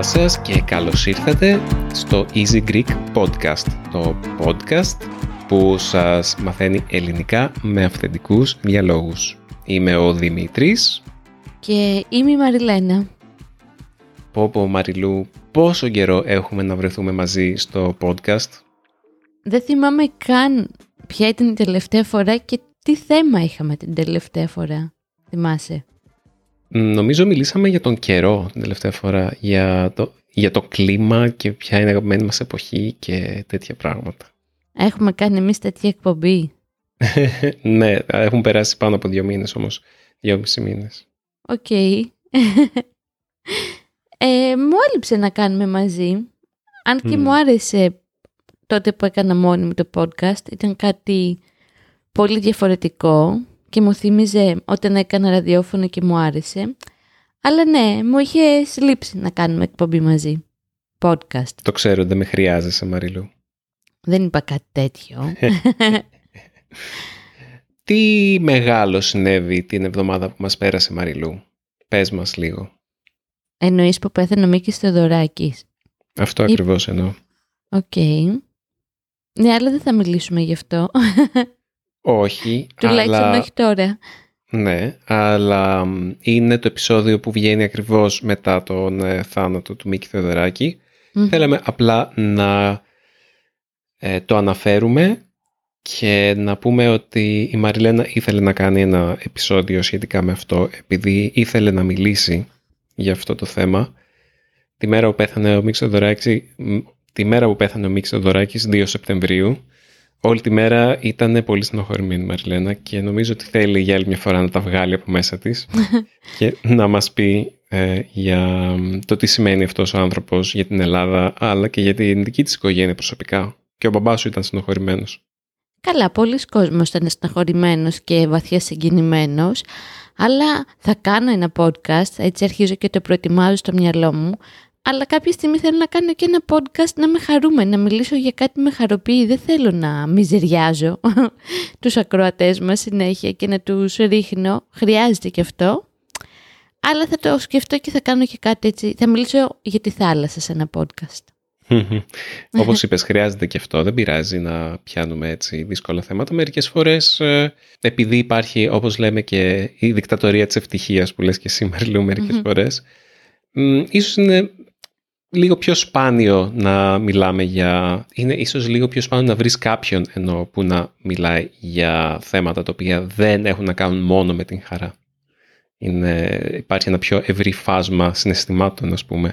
Γεια σας και καλώς ήρθατε στο Easy Greek Podcast, το podcast που σας μαθαίνει ελληνικά με αυθεντικούς διαλόγους. Είμαι ο Δημήτρης. Και είμαι η Μαριλένα. Πω πω Μαριλού, πόσο καιρό έχουμε να βρεθούμε μαζί στο podcast; Δεν θυμάμαι καν ποια ήταν η τελευταία φορά και τι θέμα είχαμε την τελευταία φορά. Θυμάσαι. Νομίζω μιλήσαμε για τον καιρό την τελευταία φορά, για το, για το κλίμα και ποια είναι η αγαπημένη μας εποχή και τέτοια πράγματα. Έχουμε κάνει εμείς τέτοια εκπομπή. ναι, έχουν περάσει πάνω από δύο μήνες όμως, δύο μισή μήνες. Οκ. ε, μου έλειψε να κάνουμε μαζί, αν και μου άρεσε τότε που έκανα μόνη μου το podcast, ήταν κάτι πολύ διαφορετικό και μου θύμιζε όταν έκανα ραδιόφωνο και μου άρεσε. Αλλά ναι, μου είχε λείψει να κάνουμε εκπομπή μαζί. Podcast. Το ξέρω, δεν με χρειάζεσαι Μαριλού. Δεν είπα κάτι τέτοιο. Τι μεγάλο συνέβη την εβδομάδα που μας πέρασε Μαριλού; Πες μας λίγο. Εννοείς που πέθανε ο Μίκης Θεοδωράκης. Αυτό ακριβώς εννοώ. Οκ. Ναι, αλλά δεν θα μιλήσουμε γι' αυτό. Όχι, Τουλάχιστον αλλά... όχι τώρα. Ναι, αλλά είναι το επεισόδιο που βγαίνει ακριβώς μετά τον ε, θάνατο του Μίκη Θεοδωράκη. Θέλαμε απλά να ε, το αναφέρουμε και να πούμε ότι η Μαριλένα ήθελε να κάνει ένα επεισόδιο σχετικά με αυτό επειδή ήθελε να μιλήσει για αυτό το θέμα. Τη μέρα που πέθανε ο Μίκης Θεοδωράκης, τη μέρα που πέθανε ο Μίκης Θεοδωράκης 2 Σεπτεμβρίου Όλη τη μέρα ήταν πολύ στενοχωρημένη η Μαριλένα και νομίζω ότι θέλει για άλλη μια φορά να τα βγάλει από μέσα της και να μας πει ε, για το τι σημαίνει αυτός ο άνθρωπος για την Ελλάδα αλλά και για την δική της οικογένεια προσωπικά. Και ο μπαμπάς σου ήταν στενοχωρημένος. Καλά, πολλοί κόσμος ήταν στενοχωρημένος και βαθιά συγκινημένος, αλλά θα κάνω ένα podcast, έτσι αρχίζω και το προετοιμάζω στο μυαλό μου, αλλά κάποια στιγμή θέλω να κάνω και ένα podcast να με χαρούμε, να μιλήσω για κάτι με χαροποιεί. Δεν θέλω να μιζεριάζω τους ακροατές μας συνέχεια και να τους ρίχνω. Χρειάζεται και αυτό. Αλλά θα το σκεφτώ και θα κάνω και κάτι έτσι. Θα μιλήσω για τη θάλασσα σε ένα podcast. Όπως είπες, χρειάζεται και αυτό. Δεν πειράζει να πιάνουμε έτσι δύσκολα θέματα. Μερικές φορές, ε, επειδή υπάρχει, όπως λέμε και η δικτατορία της ευτυχίας που λες και σήμερα, λέω μερικές φορές, ίσως είναι λίγο πιο σπάνιο να μιλάμε για... Είναι ίσως λίγο πιο σπάνιο να βρεις κάποιον ενώ που να μιλάει για θέματα τα οποία δεν έχουν να κάνουν μόνο με την χαρά. Είναι, υπάρχει ένα πιο ευρύ φάσμα συναισθημάτων, ας πούμε.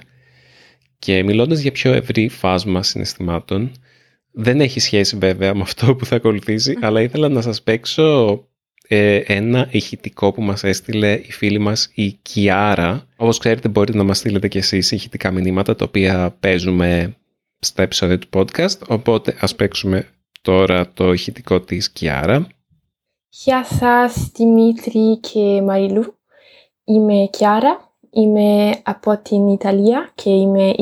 Και μιλώντας για πιο ευρύ φάσμα συναισθημάτων, δεν έχει σχέση βέβαια με αυτό που θα ακολουθήσει, αλλά ήθελα να σας παίξω ε, ένα ηχητικό που μας έστειλε η φίλη μας η Κιάρα. Όπως ξέρετε μπορείτε να μας στείλετε και εσείς ηχητικά μηνύματα τα οποία παίζουμε στα επεισόδια του podcast. Οπότε ας παίξουμε τώρα το ηχητικό της Κιάρα. Γεια σας Δημήτρη και Μαριλού. Είμαι Κιάρα. Είμαι από την Ιταλία και είμαι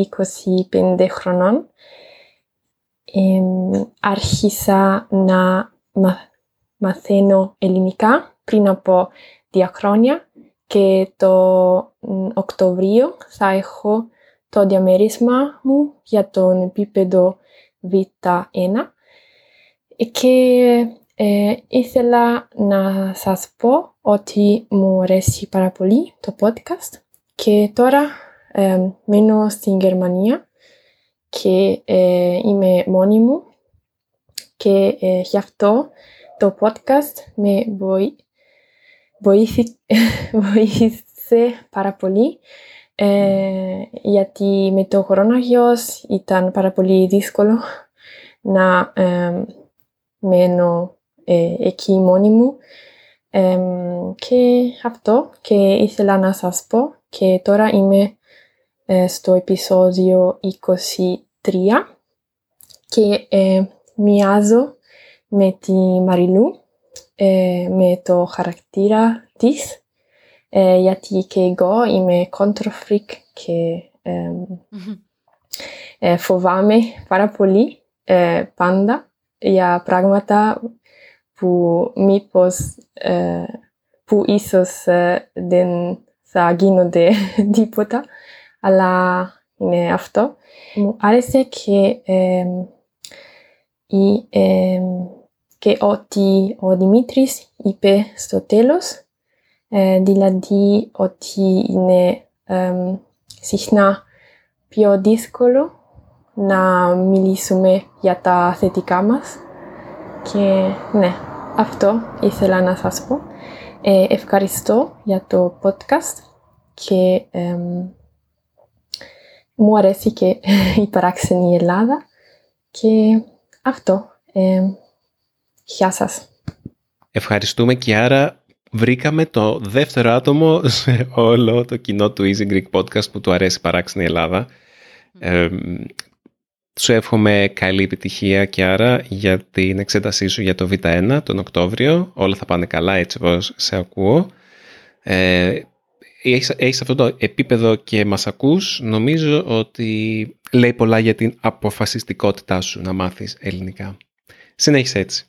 25 χρονών. Ε, άρχισα να μαθαίνω ελληνικά πριν από δύο χρόνια και το Οκτωβρίο θα έχω το διαμέρισμα μου για τον επίπεδο Β1 και ε, ήθελα να σας πω ότι μου αρέσει πάρα πολύ το podcast και τώρα ε, μένω στην Γερμανία και ε, είμαι μόνη μου και ε, γι' αυτό το podcast με βοήθησε πάρα πολύ ε, γιατί με το κοροναγιός ήταν πάρα πολύ δύσκολο να ε, μένω ε, εκεί μόνη μου. Και αυτό και ήθελα να σας πω και τώρα είμαι στο επεισόδιο 23 και μοιάζω με τη Μαριλού, ε, με το χαρακτήρα της, ε, γιατί και εγώ είμαι control και ε, φοβάμαι πάρα πολύ πάντα για πράγματα που μήπως που ίσως δεν θα γίνονται τίποτα αλλά είναι αυτό. Μου άρεσε και, ε, η, ε, και ότι ο Δημήτρης είπε στο τέλος, ε, δηλαδή ότι είναι ε, συχνά πιο δύσκολο να μιλήσουμε για τα θετικά μας. Και ναι, αυτό ήθελα να σας πω. Ε, ευχαριστώ για το podcast και ε, μου αρέσει και η παράξενη Ελλάδα και αυτό. Ε, γεια σας. Ευχαριστούμε και άρα βρήκαμε το δεύτερο άτομο σε όλο το κοινό του Easy Greek Podcast που του αρέσει η παράξενη Ελλάδα. Ε, σου εύχομαι καλή επιτυχία και άρα για την εξέτασή σου για το Β1 τον Οκτώβριο. Όλα θα πάνε καλά έτσι όπως σε ακούω. Ε, έχεις, έχεις αυτό το επίπεδο και μας ακούς. Νομίζω ότι λέει πολλά για την αποφασιστικότητά σου να μάθεις ελληνικά. Συνέχισε έτσι.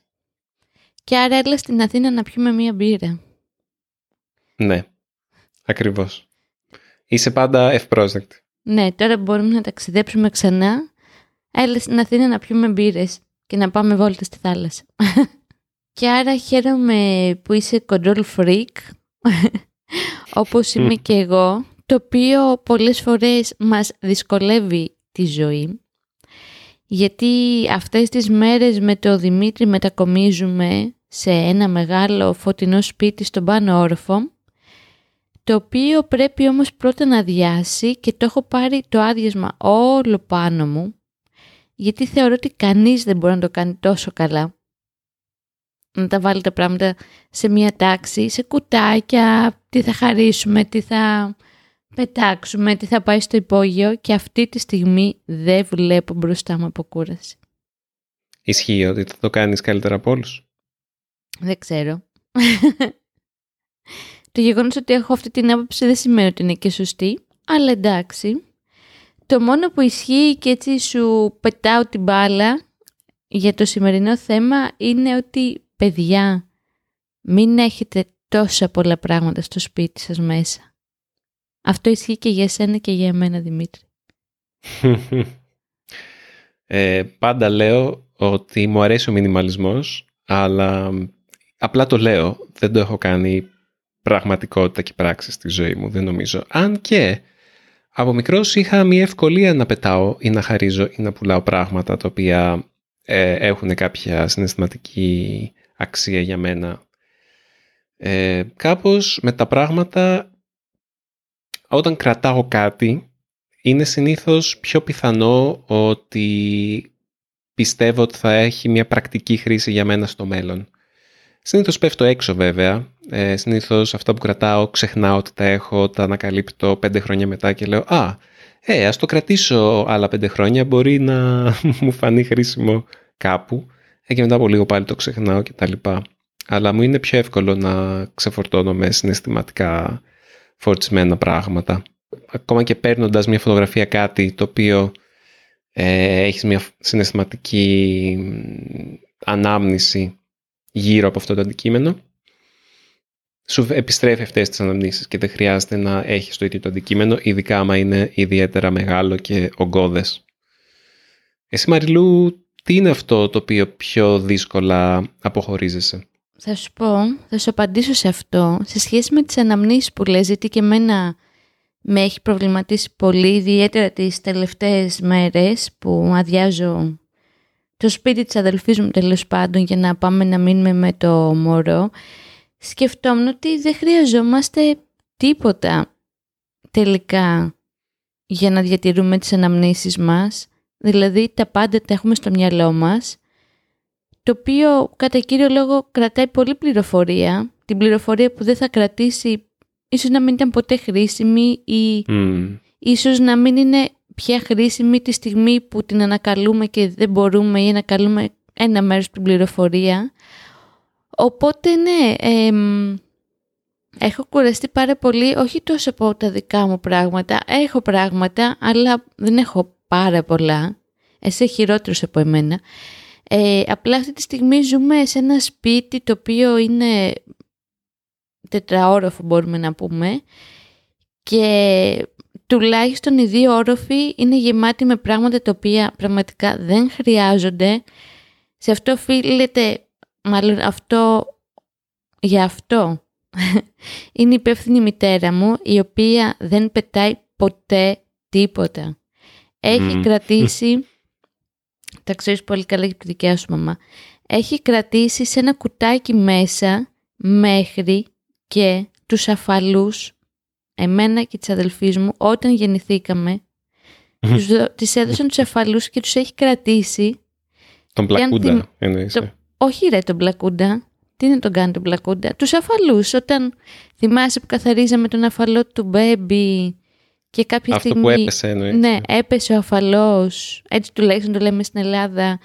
Και άρα έλα στην Αθήνα να πιούμε μία μπύρα. Ναι, ακριβώς. Είσαι πάντα ευπρόσδεκτη. Ναι, τώρα μπορούμε να ταξιδέψουμε ξανά έλα στην Αθήνα να πιούμε μπύρες και να πάμε βόλτα στη θάλασσα. και άρα χαίρομαι που είσαι control freak, όπως είμαι και εγώ, το οποίο πολλές φορές μας δυσκολεύει τη ζωή. Γιατί αυτές τις μέρες με το Δημήτρη μετακομίζουμε σε ένα μεγάλο φωτεινό σπίτι στον πάνω όροφο, το οποίο πρέπει όμως πρώτα να αδειάσει και το έχω πάρει το άδειασμα όλο πάνω μου γιατί θεωρώ ότι κανείς δεν μπορεί να το κάνει τόσο καλά. Να τα βάλει τα πράγματα σε μία τάξη, σε κουτάκια, τι θα χαρίσουμε, τι θα πετάξουμε, τι θα πάει στο υπόγειο και αυτή τη στιγμή δεν βλέπω μπροστά μου από κούραση. Ισχύει ότι θα το κάνεις καλύτερα από όλους; Δεν ξέρω. το γεγονός ότι έχω αυτή την άποψη δεν σημαίνει ότι είναι και σωστή, αλλά εντάξει. Το μόνο που ισχύει και έτσι σου πετάω την μπάλα για το σημερινό θέμα είναι ότι παιδιά μην έχετε τόσα πολλά πράγματα στο σπίτι σας μέσα. Αυτό ισχύει και για σένα και για εμένα Δημήτρη. ε, πάντα λέω ότι μου αρέσει ο μινιμαλισμός αλλά απλά το λέω. Δεν το έχω κάνει πραγματικότητα και πράξη στη ζωή μου, δεν νομίζω. Αν και από μικρός είχα μια ευκολία να πετάω ή να χαρίζω ή να πουλάω πράγματα τα οποία ε, έχουν κάποια συναισθηματική αξία για μένα. Ε, κάπως με τα πράγματα όταν κρατάω κάτι είναι συνήθως πιο πιθανό ότι πιστεύω ότι θα έχει μια πρακτική χρήση για μένα στο μέλλον. Συνήθως πέφτω έξω βέβαια. Ε, Συνήθως αυτά που κρατάω ξεχνάω ότι τα έχω, τα ανακαλύπτω πέντε χρόνια μετά και λέω Α, ε, ας το κρατήσω άλλα πέντε χρόνια, μπορεί να μου φανεί χρήσιμο κάπου. Ε, και μετά από λίγο πάλι το ξεχνάω κτλ. Αλλά μου είναι πιο εύκολο να ξεφορτώνω με συναισθηματικά φορτισμένα πράγματα. Ακόμα και παίρνοντας μια φωτογραφία κάτι το οποίο ε, έχεις μια συναισθηματική ανάμνηση γύρω από αυτό το αντικείμενο, σου επιστρέφει αυτές τις αναμνήσεις και δεν χρειάζεται να έχεις το ίδιο το αντικείμενο, ειδικά άμα είναι ιδιαίτερα μεγάλο και ογκώδες. Εσύ Μαριλού, τι είναι αυτό το οποίο πιο δύσκολα αποχωρίζεσαι; Θα σου πω, θα σου απαντήσω σε αυτό. Σε σχέση με τις αναμνήσεις που λες, γιατί και εμένα με έχει προβληματίσει πολύ, ιδιαίτερα τις τελευταίες μέρες που αδειάζω το σπίτι της αδελφής μου τέλος πάντων για να πάμε να μείνουμε με το μωρό, σκεφτόμουν ότι δεν χρειαζόμαστε τίποτα τελικά για να διατηρούμε τις αναμνήσεις μας. Δηλαδή τα πάντα τα έχουμε στο μυαλό μας, το οποίο κατά κύριο λόγο κρατάει πολύ πληροφορία, την πληροφορία που δεν θα κρατήσει ίσως να μην ήταν ποτέ χρήσιμη ή mm. ίσως να μην είναι πια χρήσιμη τη στιγμή που την ανακαλούμε και δεν μπορούμε ή ανακαλούμε ένα μέρος την πληροφορία. Οπότε ναι, έχω κουραστεί πάρα πολύ, όχι τόσο από τα δικά μου πράγματα. Έχω πράγματα, αλλά δεν έχω πάρα πολλά. Εσύ χειρότερος από εμένα. Ε, απλά αυτή τη στιγμή ζούμε σε ένα σπίτι το οποίο είναι τετραόροφο μπορούμε να πούμε και τουλάχιστον οι δύο όροφοι είναι γεμάτοι με πράγματα τα οποία πραγματικά δεν χρειάζονται. Σε αυτό οφείλεται, μάλλον αυτό, για αυτό είναι η υπεύθυνη μητέρα μου, η οποία δεν πετάει ποτέ τίποτα. Έχει κρατήσει, τα ξέρεις πολύ καλά και τη δικιά σου μαμά, έχει κρατήσει σε ένα κουτάκι μέσα μέχρι και τους αφαλούς, εμένα και της αδελφής μου, όταν γεννηθήκαμε, τους, τις έδωσαν τους αφαλούς και τους έχει κρατήσει. Τον πλακούντα, εννοείς. Το, ε. όχι ρε τον πλακούντα, τι είναι τον κάνει τον πλακούντα, τους αφαλούς, όταν θυμάσαι που καθαρίζαμε τον αφαλό του μπέμπι και κάποια Αυτό στιγμή... που έπεσε εννοείς. Ναι, έπεσε ο αφαλός, έτσι τουλάχιστον το λέμε στην Ελλάδα,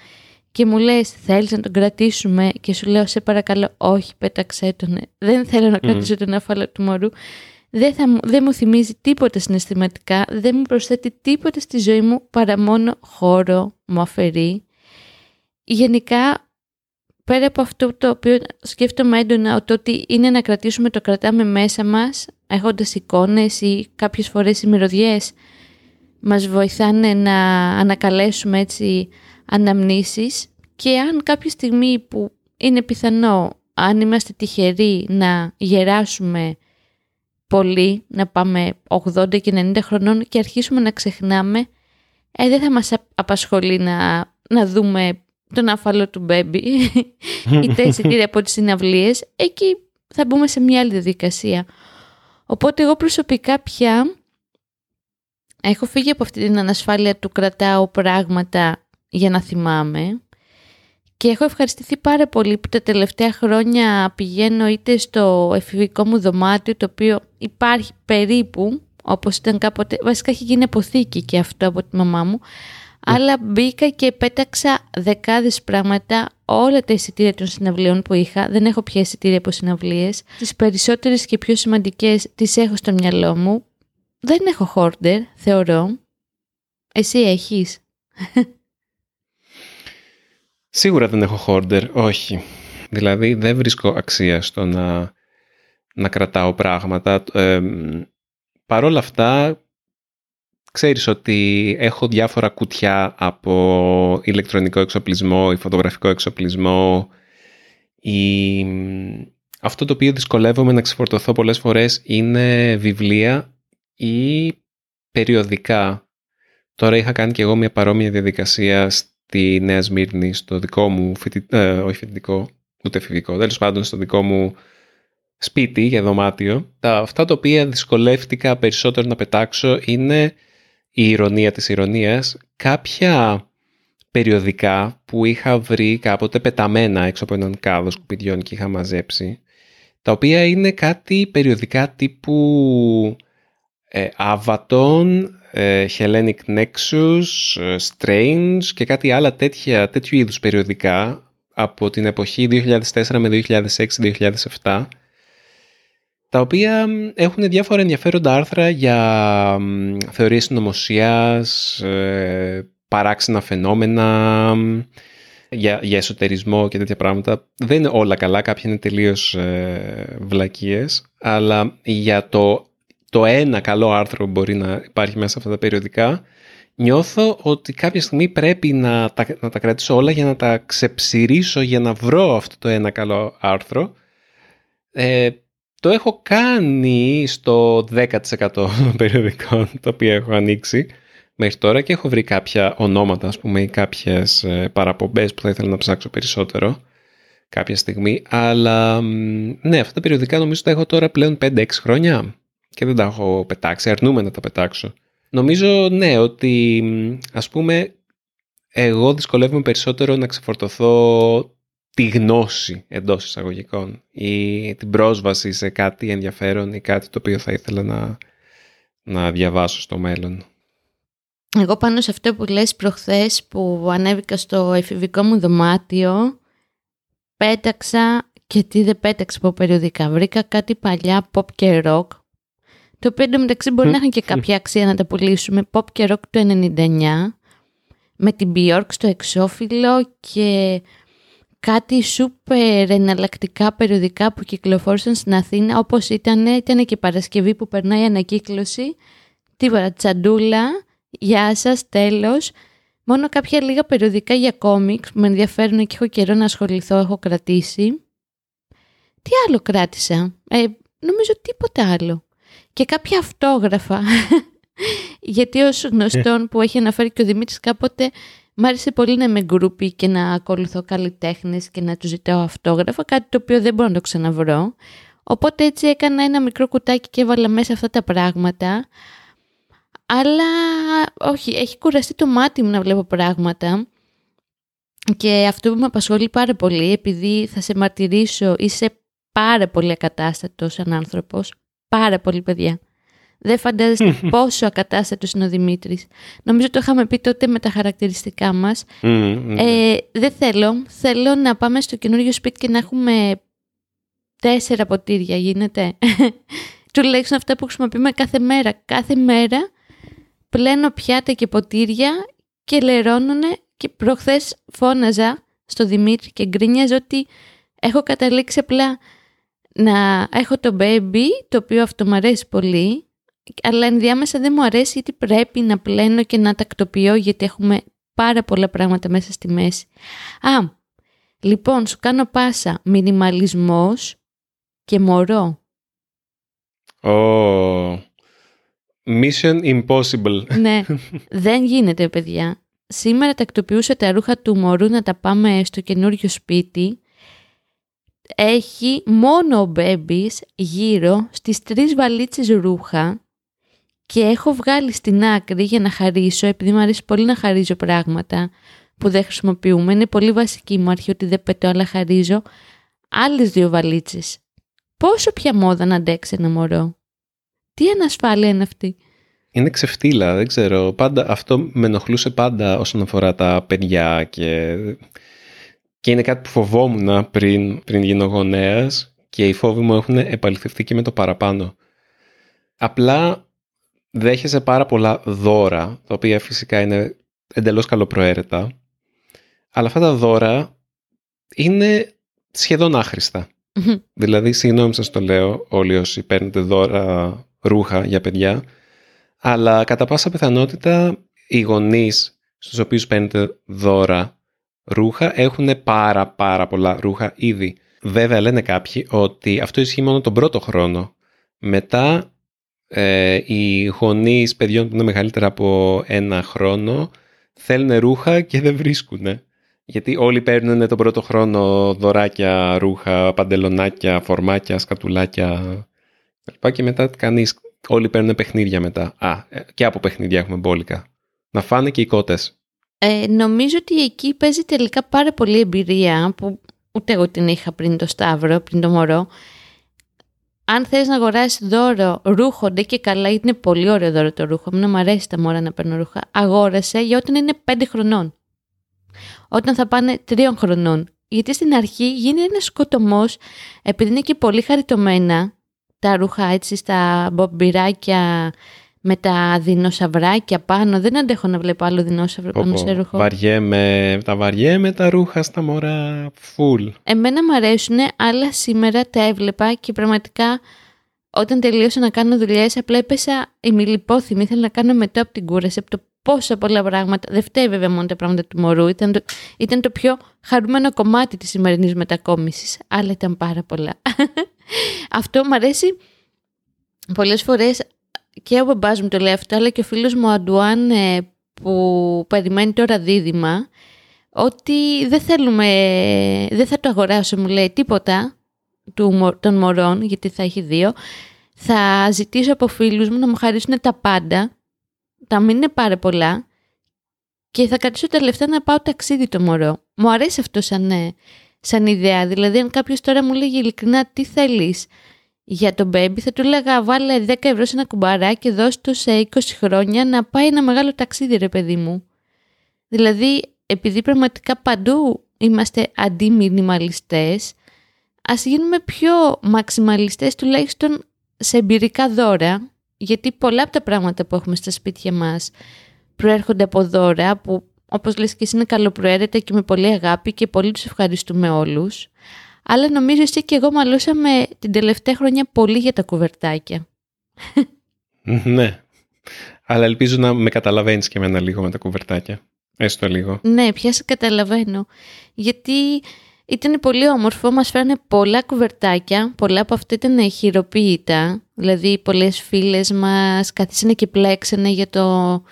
και μου λες θέλεις να τον κρατήσουμε; Και σου λέω σε παρακαλώ όχι πέταξέ τον, δεν θέλω να κρατήσω τον αφαλό του μωρού. Δεν, θα, δεν μου θυμίζει τίποτα συναισθηματικά, δεν μου προσθέτει τίποτα στη ζωή μου παρά μόνο χώρο μου αφαιρεί. Γενικά πέρα από αυτό το οποίο σκέφτομαι έντονα ότι είναι να κρατήσουμε το κρατάμε μέσα μας έχοντας εικόνες ή κάποιες φορές οι μυρωδιές μας βοηθάνε να ανακαλέσουμε έτσι αναμνήσεις. Και αν κάποια στιγμή που είναι πιθανό, αν είμαστε τυχεροί να γεράσουμε πολύ, να πάμε 80 και 90 χρονών και αρχίσουμε να ξεχνάμε, ε, δεν θα μας απασχολεί να, να δούμε τον αφαλό του μπέμπι ή τα εισιτήρια από τις συναυλίες, εκεί θα μπούμε σε μια άλλη διαδικασία. Οπότε εγώ προσωπικά πια έχω φύγει από αυτή την ανασφάλεια του κρατάω πράγματα για να θυμάμαι. Και έχω ευχαριστηθεί πάρα πολύ που τα τελευταία χρόνια πηγαίνω είτε στο εφηβικό μου δωμάτιο, το οποίο υπάρχει περίπου, όπως ήταν κάποτε, βασικά έχει γίνει αποθήκη και αυτό από τη μαμά μου, αλλά μπήκα και πέταξα δεκάδες πράγματα, όλα τα εισιτήρια των συναυλίων που είχα, δεν έχω πια εισιτήρια από συναυλίες, τις περισσότερες και πιο σημαντικές τις έχω στο μυαλό μου. Δεν έχω χόρντερ, θεωρώ. Εσύ έχεις; Σίγουρα δεν έχω hoarder, όχι. Δηλαδή δεν βρίσκω αξία στο να, να κρατάω πράγματα. Ε, Παρ' όλα αυτά, ξέρεις ότι έχω διάφορα κουτιά από ηλεκτρονικό εξοπλισμό ή φωτογραφικό εξοπλισμό ή... Αυτό το οποίο δυσκολεύομαι να ξεφορτωθώ πολλές φορές είναι βιβλία ή περιοδικά. Τώρα είχα κάνει και εγώ μια παρόμοια διαδικασία τη Νέα Σμύρνη στο δικό μου φοιτητικό, ε, όχι φοιτητικό, ούτε εφηβικό, τέλος πάντων στο δικό μου σπίτι για δωμάτιο. Τα, αυτά τα οποία δυσκολεύτηκα περισσότερο να πετάξω είναι η ηρωνία της ηρωνίας, κάποια περιοδικά που είχα βρει κάποτε πεταμένα έξω από έναν κάδο σκουπιδιών και είχα μαζέψει, τα οποία είναι κάτι περιοδικά τύπου ε, ε, Hellenic Nexus, ε, Strange και κάτι άλλα τέτοια, τέτοιου είδους περιοδικά από την εποχή 2004 με 2006-2007 τα οποία έχουν διάφορα ενδιαφέροντα άρθρα για θεωρίες συνωμοσίας, ε, παράξενα φαινόμενα, για, για εσωτερισμό και τέτοια πράγματα. Δεν είναι όλα καλά, κάποια είναι τελείως ε, βλακίες, αλλά για το το ένα καλό άρθρο μπορεί να υπάρχει μέσα σε αυτά τα περιοδικά, νιώθω ότι κάποια στιγμή πρέπει να τα, να τα κρατήσω όλα για να τα ξεψηρίσω για να βρω αυτό το ένα καλό άρθρο. Ε, το έχω κάνει στο 10% των περιοδικών τα οποία έχω ανοίξει μέχρι τώρα και έχω βρει κάποια ονόματα ας πούμε ή κάποιες ε, παραπομπές που θα ήθελα να ψάξω περισσότερο κάποια στιγμή αλλά ναι αυτά τα περιοδικά νομίζω τα έχω τώρα πλέον 5-6 χρόνια και δεν τα έχω πετάξει, αρνούμε να τα πετάξω. Νομίζω ναι ότι ας πούμε εγώ δυσκολεύομαι περισσότερο να ξεφορτωθώ τη γνώση εντός εισαγωγικών ή την πρόσβαση σε κάτι ενδιαφέρον ή κάτι το οποίο θα ήθελα να, να διαβάσω στο μέλλον. Εγώ πάνω σε αυτό που λες προχθές που ανέβηκα στο εφηβικό μου δωμάτιο πέταξα και τι δεν πέταξα από περιοδικά. Βρήκα κάτι παλιά pop και rock το οποίο εντωμεταξύ μπορεί να έχουν και κάποια αξία να τα πουλήσουμε. Pop και rock του 99 με την Bjork στο εξώφυλλο και κάτι σούπερ εναλλακτικά περιοδικά που κυκλοφόρησαν στην Αθήνα όπως ήταν, ήταν και Παρασκευή που περνάει ανακύκλωση Τίποτα. Τσαντούλα, γεια σας, τέλος. Μόνο κάποια λίγα περιοδικά για κόμιξ που με ενδιαφέρουν και έχω καιρό να ασχοληθώ, έχω κρατήσει. Τι άλλο κράτησα; Ε, νομίζω τίποτα άλλο. Και κάποια αυτόγραφα. Γιατί ως γνωστόν που έχει αναφέρει και ο Δημήτρης κάποτε Μ' άρεσε πολύ να είμαι γκρούπι και να ακολουθώ καλλιτέχνες και να τους ζητάω αυτόγραφα, κάτι το οποίο δεν μπορώ να το ξαναβρω. Οπότε έτσι έκανα ένα μικρό κουτάκι και έβαλα μέσα αυτά τα πράγματα. Αλλά όχι, έχει κουραστεί το μάτι μου να βλέπω πράγματα. Και αυτό που με απασχολεί πάρα πολύ, επειδή θα σε μαρτυρήσω, είσαι πάρα πολύ ακατάστατος σαν άνθρωπος. Πάρα πολύ παιδιά. Δεν φαντάζεστε πόσο ακατάστατος είναι ο Δημήτρης. Νομίζω το είχαμε πει τότε με τα χαρακτηριστικά μας. Ε, δεν θέλω. Θέλω να πάμε στο καινούριο σπίτι και να έχουμε τέσσερα ποτήρια. Γίνεται. Τουλάχιστον αυτά που χρησιμοποιούμε κάθε μέρα. Κάθε μέρα πλένω πιάτα και ποτήρια και λερώνουνε και προχθές φώναζα στο Δημήτρη και γκρίνιαζα ότι έχω καταλήξει απλά να έχω το baby, το οποίο αυτό μου αρέσει πολύ, αλλά ενδιάμεσα δεν μου αρέσει γιατί πρέπει να πλένω και να τακτοποιώ γιατί έχουμε πάρα πολλά πράγματα μέσα στη μέση. Α, λοιπόν, σου κάνω πάσα. Μινιμαλισμός και μωρό. Oh. Mission impossible. ναι, δεν γίνεται παιδιά. Σήμερα τακτοποιούσα τα ρούχα του μωρού να τα πάμε στο καινούριο σπίτι. Έχει μόνο ο Μπέμπης γύρω στις τρεις βαλίτσες ρούχα και έχω βγάλει στην άκρη για να χαρίσω, επειδή μου αρέσει πολύ να χαρίζω πράγματα που δεν χρησιμοποιούμε. Είναι πολύ βασική μου αρχή ότι δεν πετώ, αλλά χαρίζω. Άλλες δύο βαλίτσες. Πόσο πια μόδα να αντέξει ένα μωρό. Τι ανασφάλεια είναι αυτή. Είναι ξεφτύλα, δεν ξέρω. Πάντα, αυτό με ενοχλούσε πάντα όσον αφορά τα παιδιά και, και είναι κάτι που φοβόμουν πριν, πριν γίνω γονέας και οι φόβοι μου έχουν επαληθευτεί και με το παραπάνω. Απλά δέχεσαι πάρα πολλά δώρα, τα οποία φυσικά είναι εντελώς καλοπροαίρετα, αλλά αυτά τα δώρα είναι σχεδόν Δηλαδή, συγγνώμη σας το λέω όλοι όσοι παίρνετε δώρα ρούχα για παιδιά, αλλά κατά πάσα πιθανότητα οι γονείς στους οποίους παίρνετε δώρα ρούχα έχουν πάρα πάρα πολλά ρούχα ήδη. Βέβαια λένε κάποιοι ότι αυτό ισχύει μόνο τον πρώτο χρόνο. Μετά ε, οι γονείς παιδιών που είναι μεγαλύτερα από ένα χρόνο θέλουν ρούχα και δεν βρίσκουν. Γιατί όλοι παίρνουν τον πρώτο χρόνο δωράκια, ρούχα, παντελονάκια, φορμάκια, σκατουλάκια και μετά κανείς, όλοι παίρνουν παιχνίδια μετά. Α, ε, και από παιχνίδια έχουμε μπόλικα. Να φάνε και οι κότες. Ε, νομίζω ότι εκεί παίζει τελικά πάρα πολύ εμπειρία που ούτε εγώ την είχα πριν το Σταύρο, πριν το Μωρό αν θες να αγοράσεις δώρο ρούχο, ντε και καλά, είναι πολύ ωραίο δώρο το ρούχο. Μην μου αρέσει τα μωρά να παίρνω ρούχα. Αγόρασε για όταν είναι 5 χρονών. Όταν θα πάνε 3 χρονών. Γιατί στην αρχή γίνει ένας σκοτωμός, επειδή είναι και πολύ χαριτωμένα τα ρούχα έτσι στα μπομπυράκια με τα δεινοσαυράκια πάνω. Δεν αντέχω να βλέπω άλλο δεινόσαυρο πάνω σε ρούχο. Βαριέμαι, τα βαριέμαι τα ρούχα στα μωρά φουλ. Εμένα μου αρέσουν, αλλά σήμερα τα έβλεπα και πραγματικά όταν τελείωσα να κάνω δουλειές, απλά έπεσα ημιλιπόθυμη. Ήθελα να κάνω μετά από την κούραση, από το πόσα πολλά πράγματα. Δεν φταίει βέβαια μόνο τα πράγματα του μωρού. Ήταν το, ήταν το πιο χαρούμενο κομμάτι της σημερινής μετακόμισης. Αλλά ήταν πάρα πολλά. Αυτό μου αρέσει πολλές φορές και ο μπαμπάς μου το λέει αυτό, αλλά και ο φίλος μου ο Αντουάν ε, που περιμένει τώρα δίδυμα, ότι δεν θέλουμε, δεν θα το αγοράσω, μου λέει τίποτα του, των μωρών, γιατί θα έχει δύο. Θα ζητήσω από φίλους μου να μου χαρίσουν τα πάντα, τα μην είναι πάρα πολλά, και θα κρατήσω τα λεφτά να πάω ταξίδι το μωρό. Μου αρέσει αυτό σαν, ε, σαν ιδέα. Δηλαδή, αν κάποιος τώρα μου λέγει ειλικρινά τι θέλεις, για τον baby θα του έλεγα βάλε 10 ευρώ σε ένα κουμπαράκι και δώσ' του σε 20 χρόνια να πάει ένα μεγάλο ταξίδι ρε παιδί μου. Δηλαδή επειδή πραγματικά παντού είμαστε αντιμινιμαλιστές ας γίνουμε πιο μαξιμαλιστές τουλάχιστον σε εμπειρικά δώρα γιατί πολλά από τα πράγματα που έχουμε στα σπίτια μας προέρχονται από δώρα που όπως λες και εσύ είναι καλοπροαίρετα και με πολύ αγάπη και πολύ τους ευχαριστούμε όλους αλλά νομίζω εσύ και εγώ μαλώσαμε την τελευταία χρονιά πολύ για τα κουβερτάκια. Ναι. Αλλά ελπίζω να με καταλαβαίνεις και εμένα λίγο με τα κουβερτάκια. Έστω λίγο. Ναι, πια σε καταλαβαίνω. Γιατί ήταν πολύ όμορφο, μας φέρανε πολλά κουβερτάκια, πολλά από αυτά ήταν χειροποίητα, δηλαδή πολλές φίλες μας καθίσανε και πλέξανε για το,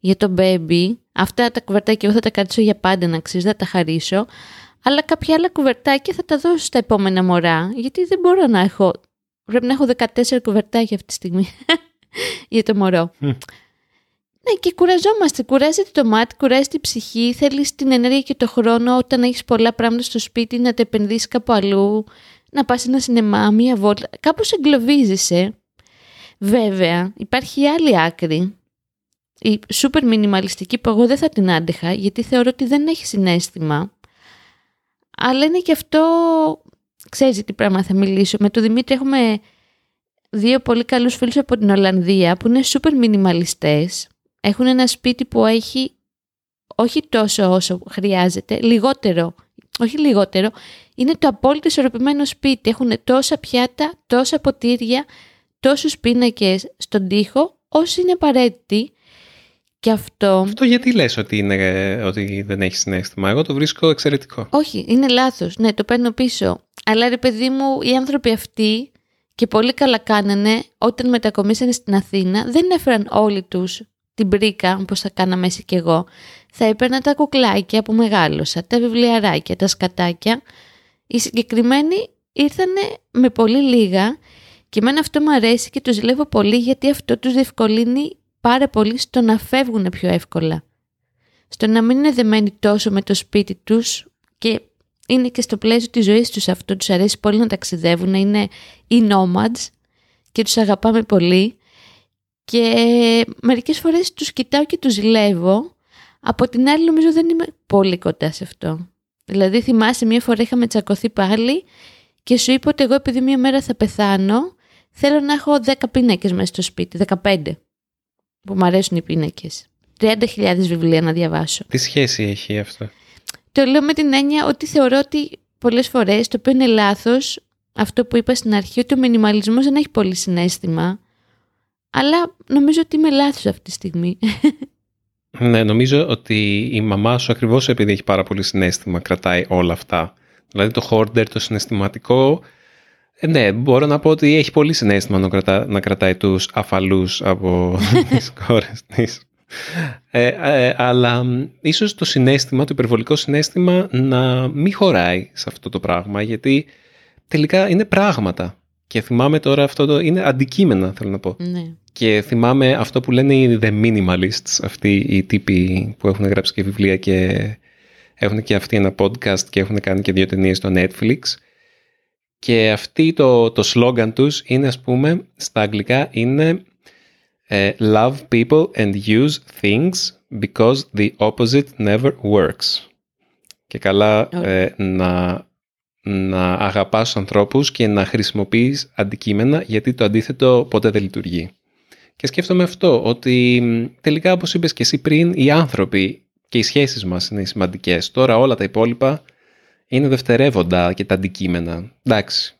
για το baby. Αυτά τα κουβερτάκια εγώ θα τα κρατήσω για πάντα να ξέρεις, θα τα χαρίσω. Αλλά κάποια άλλα κουβερτάκια θα τα δώσω στα επόμενα μωρά, γιατί δεν μπορώ να έχω, πρέπει να έχω 14 κουβερτάκια αυτή τη στιγμή για το μωρό. Ναι, και κουραζόμαστε. Κουράζεται το μάτι, κουράζεται η ψυχή. Θέλεις την ενέργεια και το χρόνο όταν έχεις πολλά πράγματα στο σπίτι να τα επενδύσεις κάπου αλλού, να πας ένα σινεμά, μία βόλτα. Κάπως εγκλωβίζεσαι. Βέβαια, υπάρχει η άλλη άκρη. Η σούπερ μινιμαλιστική που εγώ δεν θα την άντεχα γιατί θεωρώ ότι δεν έχει συνέστημα. Αλλά είναι και αυτό, ξέρεις τι πράγμα θα μιλήσω. Με τον Δημήτρη έχουμε δύο πολύ καλούς φίλους από την Ολλανδία που είναι σούπερ μινιμαλιστές έχουν ένα σπίτι που έχει όχι τόσο όσο χρειάζεται, λιγότερο, όχι λιγότερο, είναι το απόλυτο ισορροπημένο σπίτι. Έχουν τόσα πιάτα, τόσα ποτήρια, τόσους πίνακες στον τοίχο, όσοι είναι απαραίτητοι. Και αυτό... Αυτό γιατί λες ότι, είναι, ότι δεν έχει συνέστημα; Εγώ το βρίσκω εξαιρετικό. Όχι, είναι λάθος. Ναι, το παίρνω πίσω. Αλλά ρε παιδί μου, οι άνθρωποι αυτοί και πολύ καλά κάνανε όταν μετακομίσανε στην Αθήνα, δεν έφεραν όλοι τους την πρίκα, όπως θα κάναμε εσύ και εγώ, θα έπαιρνα τα κουκλάκια που μεγάλωσα, τα βιβλιαράκια, τα σκατάκια. Οι συγκεκριμένοι ήρθανε με πολύ λίγα και εμένα αυτό μου αρέσει και τους ζηλεύω πολύ γιατί αυτό τους διευκολύνει πάρα πολύ στο να φεύγουν πιο εύκολα. Στο να μην είναι δεμένοι τόσο με το σπίτι τους και είναι και στο πλαίσιο της ζωής τους αυτό. Τους αρέσει πολύ να ταξιδεύουν, να είναι οι nomads και τους αγαπάμε πολύ και μερικές φορές τους κοιτάω και τους ζηλεύω. Από την άλλη νομίζω δεν είμαι πολύ κοντά σε αυτό. Δηλαδή θυμάσαι μια φορά είχαμε τσακωθεί πάλι και σου είπα ότι εγώ επειδή μια μέρα θα πεθάνω θέλω να έχω 10 πίνακες μέσα στο σπίτι, 15 που μου αρέσουν οι πίνακες. 30.000 βιβλία να διαβάσω. Τι σχέση έχει αυτό; Το λέω με την έννοια ότι θεωρώ ότι πολλές φορές το οποίο είναι λάθος αυτό που είπα στην αρχή ότι ο μινιμαλισμός δεν έχει πολύ συνέστημα αλλά νομίζω ότι είμαι λάθος αυτή τη στιγμή. Ναι, νομίζω ότι η μαμά σου ακριβώς επειδή έχει πάρα πολύ συνέστημα κρατάει όλα αυτά. Δηλαδή το hoarder, το συναισθηματικό, ε, ναι, μπορώ να πω ότι έχει πολύ συνέστημα να, κρατά, να κρατάει τους αφαλούς από τις κόρες της. Ε, ε, αλλά ίσως το συνέστημα, το υπερβολικό συνέστημα να μην χωράει σε αυτό το πράγμα γιατί τελικά είναι πράγματα. Και θυμάμαι τώρα αυτό το είναι αντικείμενα, θέλω να πω. Ναι. Και θυμάμαι αυτό που λένε οι The Minimalists, αυτοί οι τύποι που έχουν γράψει και βιβλία και έχουν και αυτοί ένα podcast και έχουν κάνει και δύο ταινίες στο Netflix. Και αυτοί το, το slogan τους είναι ας πούμε στα αγγλικά είναι ε, Love people and use things because the opposite never works. Και καλά ε, να να αγαπάς τους ανθρώπους και να χρησιμοποιείς αντικείμενα γιατί το αντίθετο ποτέ δεν λειτουργεί. Και σκέφτομαι αυτό, ότι τελικά όπως είπες και εσύ πριν, οι άνθρωποι και οι σχέσεις μας είναι σημαντικές. Τώρα όλα τα υπόλοιπα είναι δευτερεύοντα και τα αντικείμενα. Εντάξει.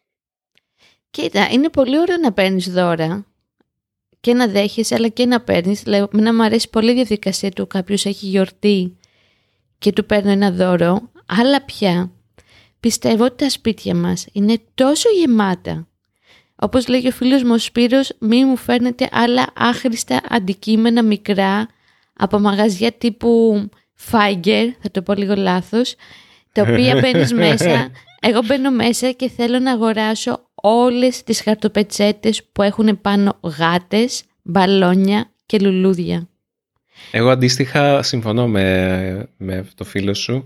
Κοίτα, είναι πολύ ωραίο να παίρνεις δώρα και να δέχεσαι αλλά και να παίρνεις. Δηλαδή, να μου αρέσει πολύ η διαδικασία του κάποιος έχει γιορτή και του παίρνω ένα δώρο, αλλά πια Πιστεύω ότι τα σπίτια μας είναι τόσο γεμάτα. Όπως λέγει ο φίλος μου ο Σπύρος, μη μου φέρνετε άλλα άχρηστα αντικείμενα μικρά από μαγαζιά τύπου Φάιγκερ, θα το πω λίγο λάθος, τα οποία μπαίνεις μέσα, εγώ μπαίνω μέσα και θέλω να αγοράσω όλες τις χαρτοπετσέτες που έχουν πάνω γάτες, μπαλόνια και λουλούδια. Εγώ αντίστοιχα συμφωνώ με, με το φίλο σου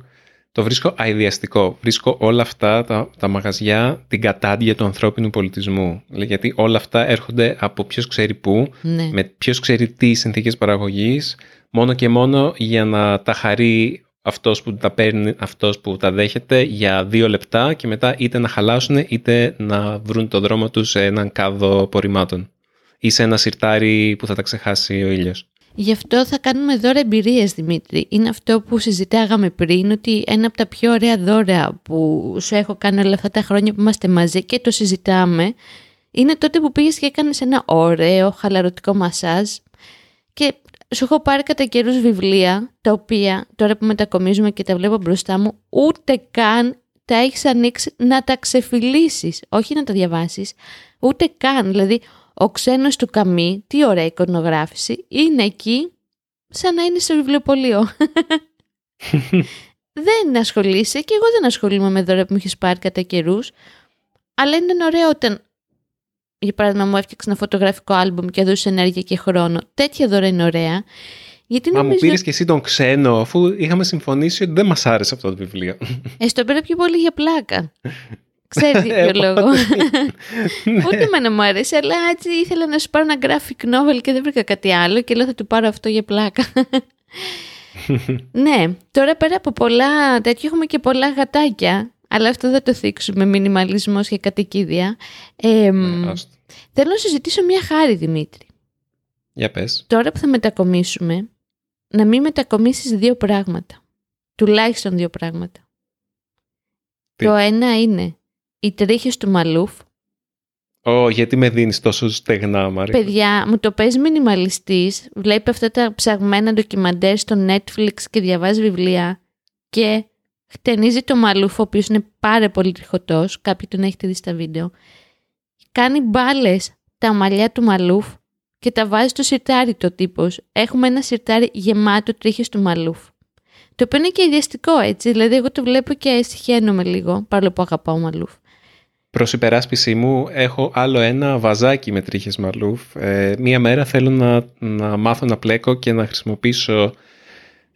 το βρίσκω αειδιαστικό. Βρίσκω όλα αυτά τα, τα μαγαζιά την κατάντια του ανθρώπινου πολιτισμού. Γιατί όλα αυτά έρχονται από ποιος ξέρει πού, ναι. με ποιος ξέρει τι συνθήκες παραγωγής, μόνο και μόνο για να τα χαρεί αυτός που τα παίρνει, αυτός που τα δέχεται για δύο λεπτά και μετά είτε να χαλάσουν είτε να βρουν το δρόμο τους σε έναν κάδο απορριμμάτων ή σε ένα σιρτάρι που θα τα ξεχάσει ο ήλιος. Γι' αυτό θα κάνουμε δώρα εμπειρίες, Δημήτρη. Είναι αυτό που συζητάγαμε πριν, ότι ένα από τα πιο ωραία δώρα που σου έχω κάνει όλα αυτά τα χρόνια που είμαστε μαζί και το συζητάμε, είναι τότε που πήγες και έκανες ένα ωραίο χαλαρωτικό μασάζ Και σου έχω πάρει κατά καιρούς βιβλία, τα οποία τώρα που μετακομίζουμε και τα βλέπω μπροστά μου, ούτε καν τα έχεις ανοίξει να τα ξεφυλίσεις, όχι να τα διαβάσεις, ούτε καν. Δηλαδή, ο ξένος του Καμί, τι ωραία εικονογράφηση, είναι εκεί σαν να είναι στο βιβλιοπωλείο. δεν ασχολείσαι και εγώ δεν ασχολούμαι με δώρα που μου έχεις πάρει κατά καιρούς. Αλλά είναι ωραίο όταν, για παράδειγμα, μου έφτιαξε ένα φωτογραφικό άλμπουμ και έδωσε ενέργεια και χρόνο. Τέτοια δώρα είναι ωραία. Γιατί Μα νομίζω... μου πήρε και εσύ τον ξένο, αφού είχαμε συμφωνήσει ότι δεν μας άρεσε αυτό το βιβλίο. Ε, στο πήρα πιο πολύ για πλάκα. Ξέρεις για ποιο λόγο. Ούτε εμένα μου αρέσει, αλλά έτσι ήθελα να σου πάρω ένα graphic novel και δεν βρήκα κάτι άλλο και λέω θα του πάρω αυτό για πλάκα. ναι, τώρα πέρα από πολλά τέτοια έχουμε και πολλά γατάκια, αλλά αυτό δεν το θίξουμε, μινιμαλισμός και κατοικίδια. Ε, Ναι, θέλω να σου ζητήσω μια χάρη, Δημήτρη. Για πες. Τώρα που θα μετακομίσουμε, να μην μετακομίσεις δύο πράγματα. Τουλάχιστον δύο πράγματα. Τι; Το ένα είναι οι τρίχες του Μαλούφ. Ω, γιατί με δίνεις τόσο στεγνά, Μαρία. Παιδιά, μου το παίζει μινιμαλιστής, βλέπει αυτά τα ψαγμένα ντοκιμαντέρ στο Netflix και διαβάζει βιβλία και χτενίζει το Μαλούφ, ο οποίος είναι πάρα πολύ τριχωτός, κάποιοι τον έχετε δει στα βίντεο. Κάνει μπάλες τα μαλλιά του Μαλούφ και τα βάζει στο σιρτάρι το τύπος. Έχουμε ένα σιρτάρι γεμάτο τρίχες του Μαλούφ. Το οποίο είναι και ιδιαστικό έτσι, δηλαδή εγώ το βλέπω και συχαίνομαι λίγο, παρόλο που αγαπάω Μαλούφ. Προς υπεράσπιση μου έχω άλλο ένα βαζάκι με τρίχες μαλούφ. Ε, μία μέρα θέλω να, να μάθω να πλέκω και να χρησιμοποιήσω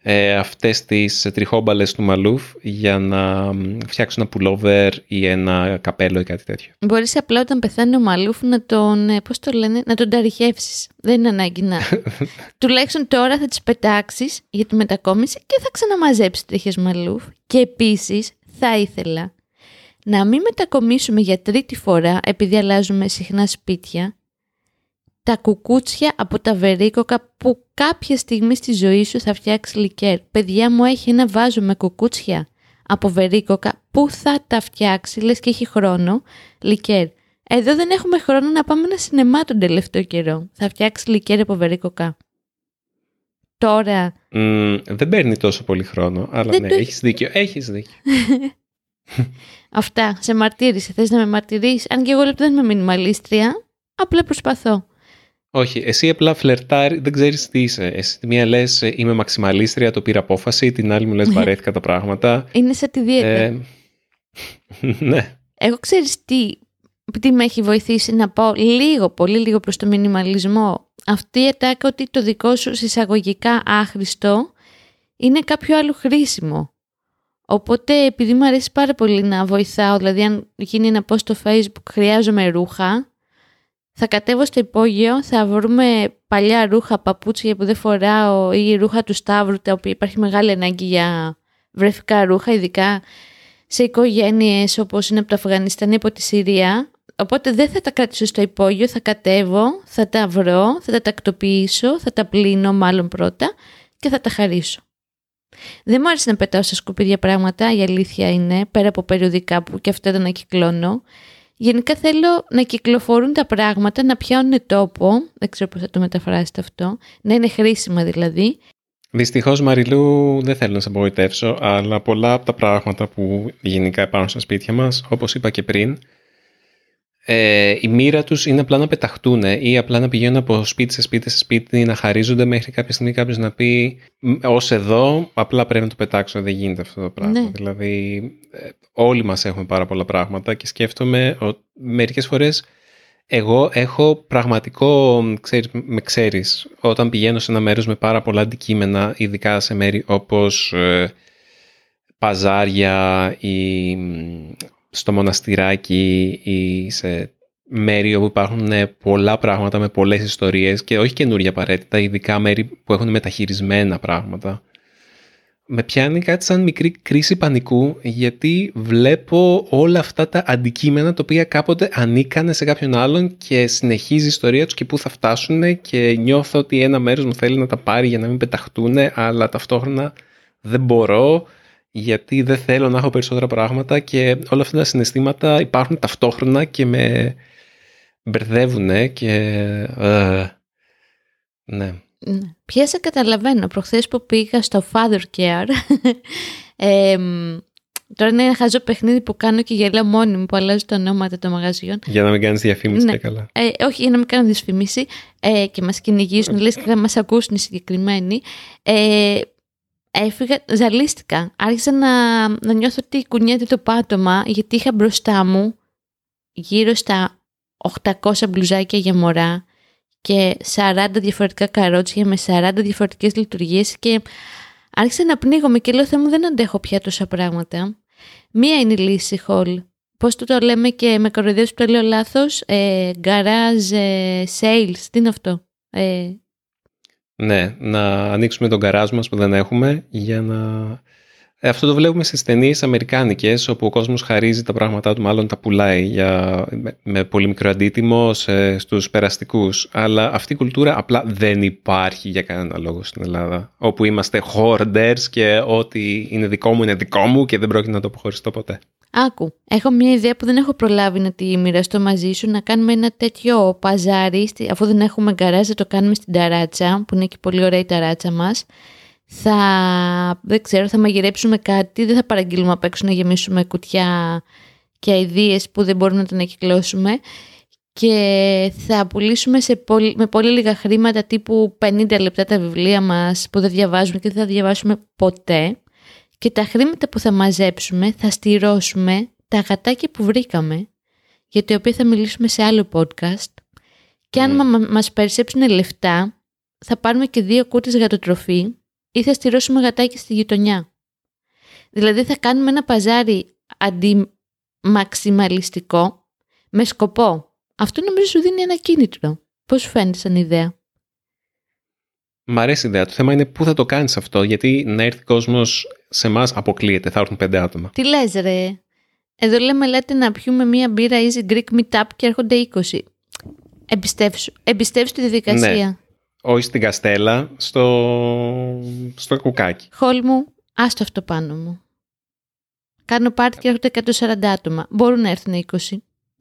ε, αυτές τις τριχόμπαλες του μαλούφ για να μ, φτιάξω ένα pullover ή ένα καπέλο ή κάτι τέτοιο. Μπορείς απλά όταν πεθάνει ο Μαλούφ να τον, ε, πώς το λένε, να τον ταριχεύσεις. Δεν είναι ανάγκη να... Τουλάχιστον τώρα θα τις πετάξεις για τη μετακόμιση και θα ξαναμαζέψεις τρίχες Μαλούφ. Και επίσης θα ήθελα να μην μετακομίσουμε για τρίτη φορά επειδή αλλάζουμε συχνά σπίτια τα κουκούτσια από τα βερίκοκα που κάποια στιγμή στη ζωή σου θα φτιάξει λικέρ. Παιδιά μου έχει ένα βάζο με κουκούτσια από βερίκοκα. Πού θα τα φτιάξει, λες και έχει χρόνο, λικέρ. Εδώ δεν έχουμε χρόνο να πάμε ένα σινεμά τον τελευταίο καιρό. Θα φτιάξει λικέρ από βερίκοκα. Τώρα, Μ, δεν παίρνει τόσο πολύ χρόνο, αλλά Δεν ναι, το- έχεις δίκιο. Έχεις δίκιο. αυτά, σε μαρτύρησε. Θες να με μαρτυρείς, αν και εγώ λεπτό δεν είμαι μινιμαλίστρια, απλά προσπαθώ. Όχι, εσύ απλά φλερτάρει, δεν ξέρεις τι είσαι. Εσύ τη μία λες ε, είμαι μαξιμαλίστρια, το πήρα απόφαση, την άλλη μου λες βαρέθηκα τα πράγματα. Είναι σαν τη δίαιτα. Ε, ναι. Εγώ ξέρεις τι, τι με έχει βοηθήσει να πάω λίγο, πολύ λίγο προς το μινιμαλισμό. Αυτή η ατάκα ότι το δικό σου συσσαγωγικά άχρηστο είναι κάποιο άλλο χρήσιμο. Οπότε επειδή μου αρέσει πάρα πολύ να βοηθάω, δηλαδή αν γίνει ένα post στο facebook χρειάζομαι ρούχα, θα κατέβω στο υπόγειο, θα βρούμε παλιά ρούχα, παπούτσια που δεν φοράω ή ρούχα του Σταύρου, τα οποία υπάρχει μεγάλη ανάγκη για βρεφικά ρούχα, ειδικά σε οικογένειες όπως είναι από το Αφγανιστάν ή από τη Συρία. Οπότε δεν θα τα κρατήσω στο υπόγειο, θα κατέβω, θα τα βρω, θα τα τακτοποιήσω, θα τα πλύνω μάλλον πρώτα και θα τα χαρίσω. Δεν μου άρεσε να πετάω στα σκουπίδια πράγματα, η αλήθεια είναι, πέρα από περιοδικά που και αυτό δεν ανακυκλώνω. Γενικά θέλω να κυκλοφορούν τα πράγματα, να πιάνουν τόπο, δεν ξέρω πώς θα το μεταφράσετε αυτό, να είναι χρήσιμα δηλαδή. Δυστυχώς Μαριλού δεν θέλω να σε απογοητεύσω, αλλά πολλά από τα πράγματα που γενικά υπάρχουν στα σπίτια μας, όπως είπα και πριν, ε, η μοίρα τους είναι απλά να πεταχτούν ή απλά να πηγαίνουν από σπίτι σε σπίτι σε σπίτι, να χαρίζονται μέχρι κάποια στιγμή κάποιος να πει ως εδώ απλά πρέπει να το πετάξω, δεν γίνεται αυτό το πράγμα. Ναι. Δηλαδή ε, όλοι μας έχουμε πάρα πολλά πράγματα και σκέφτομαι ότι μερικές φορές εγώ έχω πραγματικό, ξέρεις, με ξέρεις, όταν πηγαίνω σε ένα μέρος με πάρα πολλά αντικείμενα, ειδικά σε μέρη όπως ε, παζάρια ή μ, στο μοναστηράκι ή σε μέρη όπου υπάρχουν ε, πολλά πράγματα με πολλές ιστορίες και όχι καινούργια απαραίτητα, ειδικά μέρη που έχουν μεταχειρισμένα πράγματα. Με πιάνει κάτι σαν μικρή κρίση πανικού γιατί βλέπω όλα αυτά τα αντικείμενα τα οποία κάποτε ανήκανε σε κάποιον άλλον και συνεχίζει η ιστορία τους και πού θα φτάσουν και νιώθω ότι ένα μέρος μου θέλει να τα πάρει για να μην πεταχτούν αλλά ταυτόχρονα δεν μπορώ γιατί δεν θέλω να έχω περισσότερα πράγματα και όλα αυτά τα συναισθήματα υπάρχουν ταυτόχρονα και με μπερδεύουν και... ε, ναι. Ναι. Πια σε καταλαβαίνω. Προχθές που πήγα στο Father Care, ε, τώρα είναι ένα χαζό παιχνίδι που κάνω και γελάω μόνη μου που αλλάζω τα ονόματα των μαγαζιών. Για να μην κάνεις διαφήμιση Ναι. και καλά. Ε, όχι, για να μην κάνω δυσφημίση ε, και μας κυνηγήσουν, λες και θα μας ακούσουν οι συγκεκριμένοι. Ε, έφυγα, ζαλίστηκα. Άρχισα να, να νιώθω ότι κουνιέται το πάτωμα, γιατί είχα μπροστά μου γύρω στα 800 μπλουζάκια για μωρά και 40 διαφορετικά καρότσια με 40 διαφορετικές λειτουργίες και άρχισα να πνίγομαι και λέω «Θεέ μου δεν αντέχω πια τόσα πράγματα. Μία είναι η λύση, Χολ. Πώς το το λέμε και με κοροϊδεύεις που το λέω λάθος, ε, garage ε, sales, τι είναι αυτό. Ε, Ναι, να ανοίξουμε τον καράζ μας που δεν έχουμε για να... Ε, αυτό το βλέπουμε στις ταινίε αμερικάνικες όπου ο κόσμος χαρίζει τα πράγματά του, μάλλον τα πουλάει για, με, με πολύ μικρό αντίτιμο σε, στους περαστικούς. Αλλά αυτή η κουλτούρα απλά δεν υπάρχει για κανένα λόγο στην Ελλάδα. Όπου είμαστε hoarders και ό,τι είναι δικό μου είναι δικό μου και δεν πρόκειται να το αποχωριστώ ποτέ. Άκου, έχω μια ιδέα που δεν έχω προλάβει να τη μοιραστώ μαζί σου, να κάνουμε ένα τέτοιο παζάρι, στη- αφού δεν έχουμε γκαράζ, θα το κάνουμε στην ταράτσα, που είναι και πολύ ωραία η ταράτσα μας. Θα, δεν ξέρω, θα μαγειρέψουμε κάτι, δεν θα παραγγείλουμε απ' έξω να γεμίσουμε κουτιά και αηδίες που δεν μπορούμε να τα ανακυκλώσουμε και θα πουλήσουμε σε πολύ, με πολύ λίγα χρήματα τύπου 50 λεπτά τα βιβλία μας που δεν διαβάζουμε και δεν θα διαβάσουμε ποτέ και τα χρήματα που θα μαζέψουμε θα στηρώσουμε τα γατάκια που βρήκαμε για τα οποία θα μιλήσουμε σε άλλο podcast και αν Mm. μα, μας περισσέψουν λεφτά θα πάρουμε και δύο κούτες γατοτροφή ή θα στηρώσουμε γατάκια στη γειτονιά. Δηλαδή θα κάνουμε ένα παζάρι αντιμαξιμαλιστικό με σκοπό. Αυτό νομίζω σου δίνει ένα κίνητρο. Πώς σου φαίνεται σαν ιδέα; Μ' αρέσει η ιδέα. Το θέμα είναι πού θα το κάνεις αυτό, γιατί να έρθει κόσμος σε εμάς αποκλείεται, θα έρθουν πέντε άτομα. Τι λες ρε; Εδώ λέμε λέτε να πιούμε μία μπύρα Easy Greek Meetup και έρχονται 20. Εμπιστεύσου. Εμπιστεύσου τη διαδικασία. Όχι στην Καστέλα, στο, στο κουκάκι. Χόλ μου, άστο αυτό πάνω μου. Κάνω πάρτι και έρχονται 140 άτομα. Μπορούν να έρθουν 20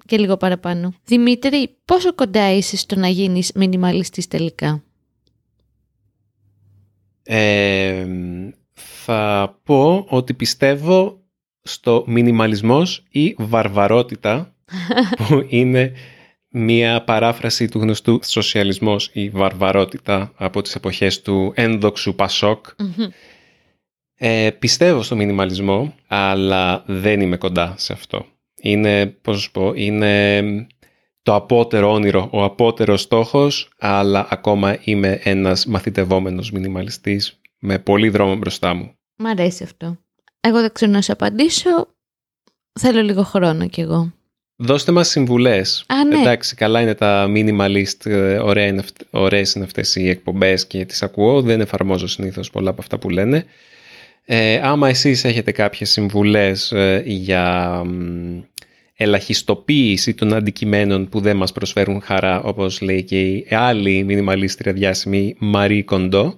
και λίγο παραπάνω. Δημήτρη, πόσο κοντά είσαι στο να γίνεις μινιμαλιστής τελικά; Ε, θα πω ότι πιστεύω στο μινιμαλισμός ή βαρβαρότητα που είναι μία παράφραση του γνωστού σοσιαλισμός ή βαρβαρότητα από τις εποχές του ένδοξου Πασόκ. Μμμ. Ε, πιστεύω στο μινιμαλισμό, αλλά δεν είμαι κοντά σε αυτό. Είναι, πώς να σου πω, είναι το απότερο όνειρο, ο απότερος στόχος, αλλά ακόμα είμαι ένας μαθητευόμενος μινιμαλιστής με πολύ δρόμο μπροστά μου. Μ' αρέσει αυτό. Εγώ δεν ξέρω να σου απαντήσω. Θέλω λίγο χρόνο κι εγώ. Δώστε μας συμβουλές. Α, ναι. Εντάξει, καλά είναι τα minimalist, ε, ωραία είναι αυτε- ωραίες είναι αυτές οι εκπομπές και τις ακούω. Δεν εφαρμόζω συνήθως πολλά από αυτά που λένε. Ε, άμα εσείς έχετε κάποιες συμβουλές ε, για μ, ελαχιστοποίηση των αντικειμένων που δεν μας προσφέρουν χαρά, όπως λέει και η άλλη μινιμαλίστρια διάσημη Marie Kondo,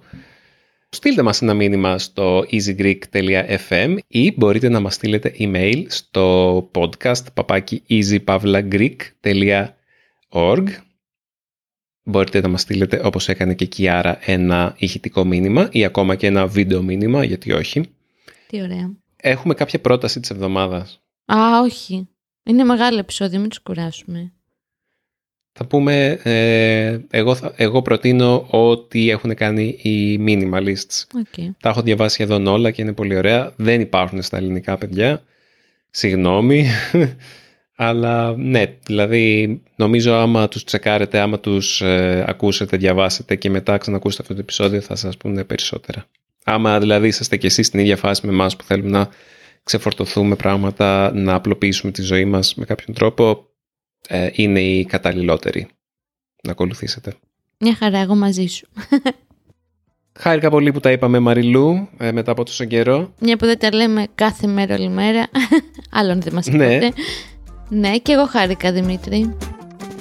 στείλτε μας ένα μήνυμα στο easygreek.fm ή μπορείτε να μας στείλετε email στο podcast παπάκι easy παύλα greek.org Μπορείτε να μας στείλετε όπως έκανε και η Κιάρα ένα ηχητικό μήνυμα ή ακόμα και ένα βίντεο μήνυμα, γιατί όχι. Τι ωραία. Έχουμε κάποια πρόταση της εβδομάδας. Α, όχι. Είναι μεγάλο επεισόδιο, μην τους κουράσουμε. Θα πούμε, ε, εγώ, θα- εγώ προτείνω ό,τι έχουν κάνει οι minimalists. OK. Τα έχω διαβάσει σχεδόν όλα και είναι πολύ ωραία. Δεν υπάρχουν στα ελληνικά παιδιά. Συγγνώμη. Αλλά ναι, δηλαδή νομίζω άμα τους τσεκάρετε, άμα τους ε, ακούσετε, διαβάσετε και μετά ξανακούσετε αυτό το επεισόδιο θα σας πούνε περισσότερα. Άμα δηλαδή είσαστε και εσείς στην ίδια φάση με εμάς που θέλουμε να ξεφορτωθούμε πράγματα, να απλοποιήσουμε τη ζωή μας με κάποιον τρόπο, ε, είναι οι καταλληλότεροι να ακολουθήσετε. Μια χαρά, εγώ μαζί σου. Χάρηκα πολύ που τα είπαμε Μαριλού ε, μετά από τόσο καιρό. Μια που δεν τα λέμε κάθε μέρα όλη μέρα. Άλλον δεν μας Ναι. ακούτε. Ναι, και εγώ χάρηκα, Δημήτρη.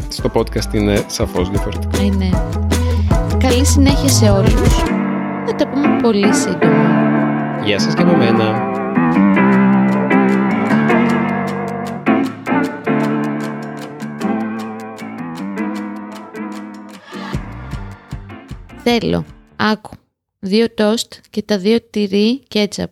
Στο podcast είναι σαφώς διαφορετικό. Ε, ναι. Καλή συνέχεια σε όλους. Θα τα πούμε πολύ σύντομα. Γεια σας και από μένα. Θέλω, άκου, δύο τόστ και τα δύο τυρί κέτσαπ.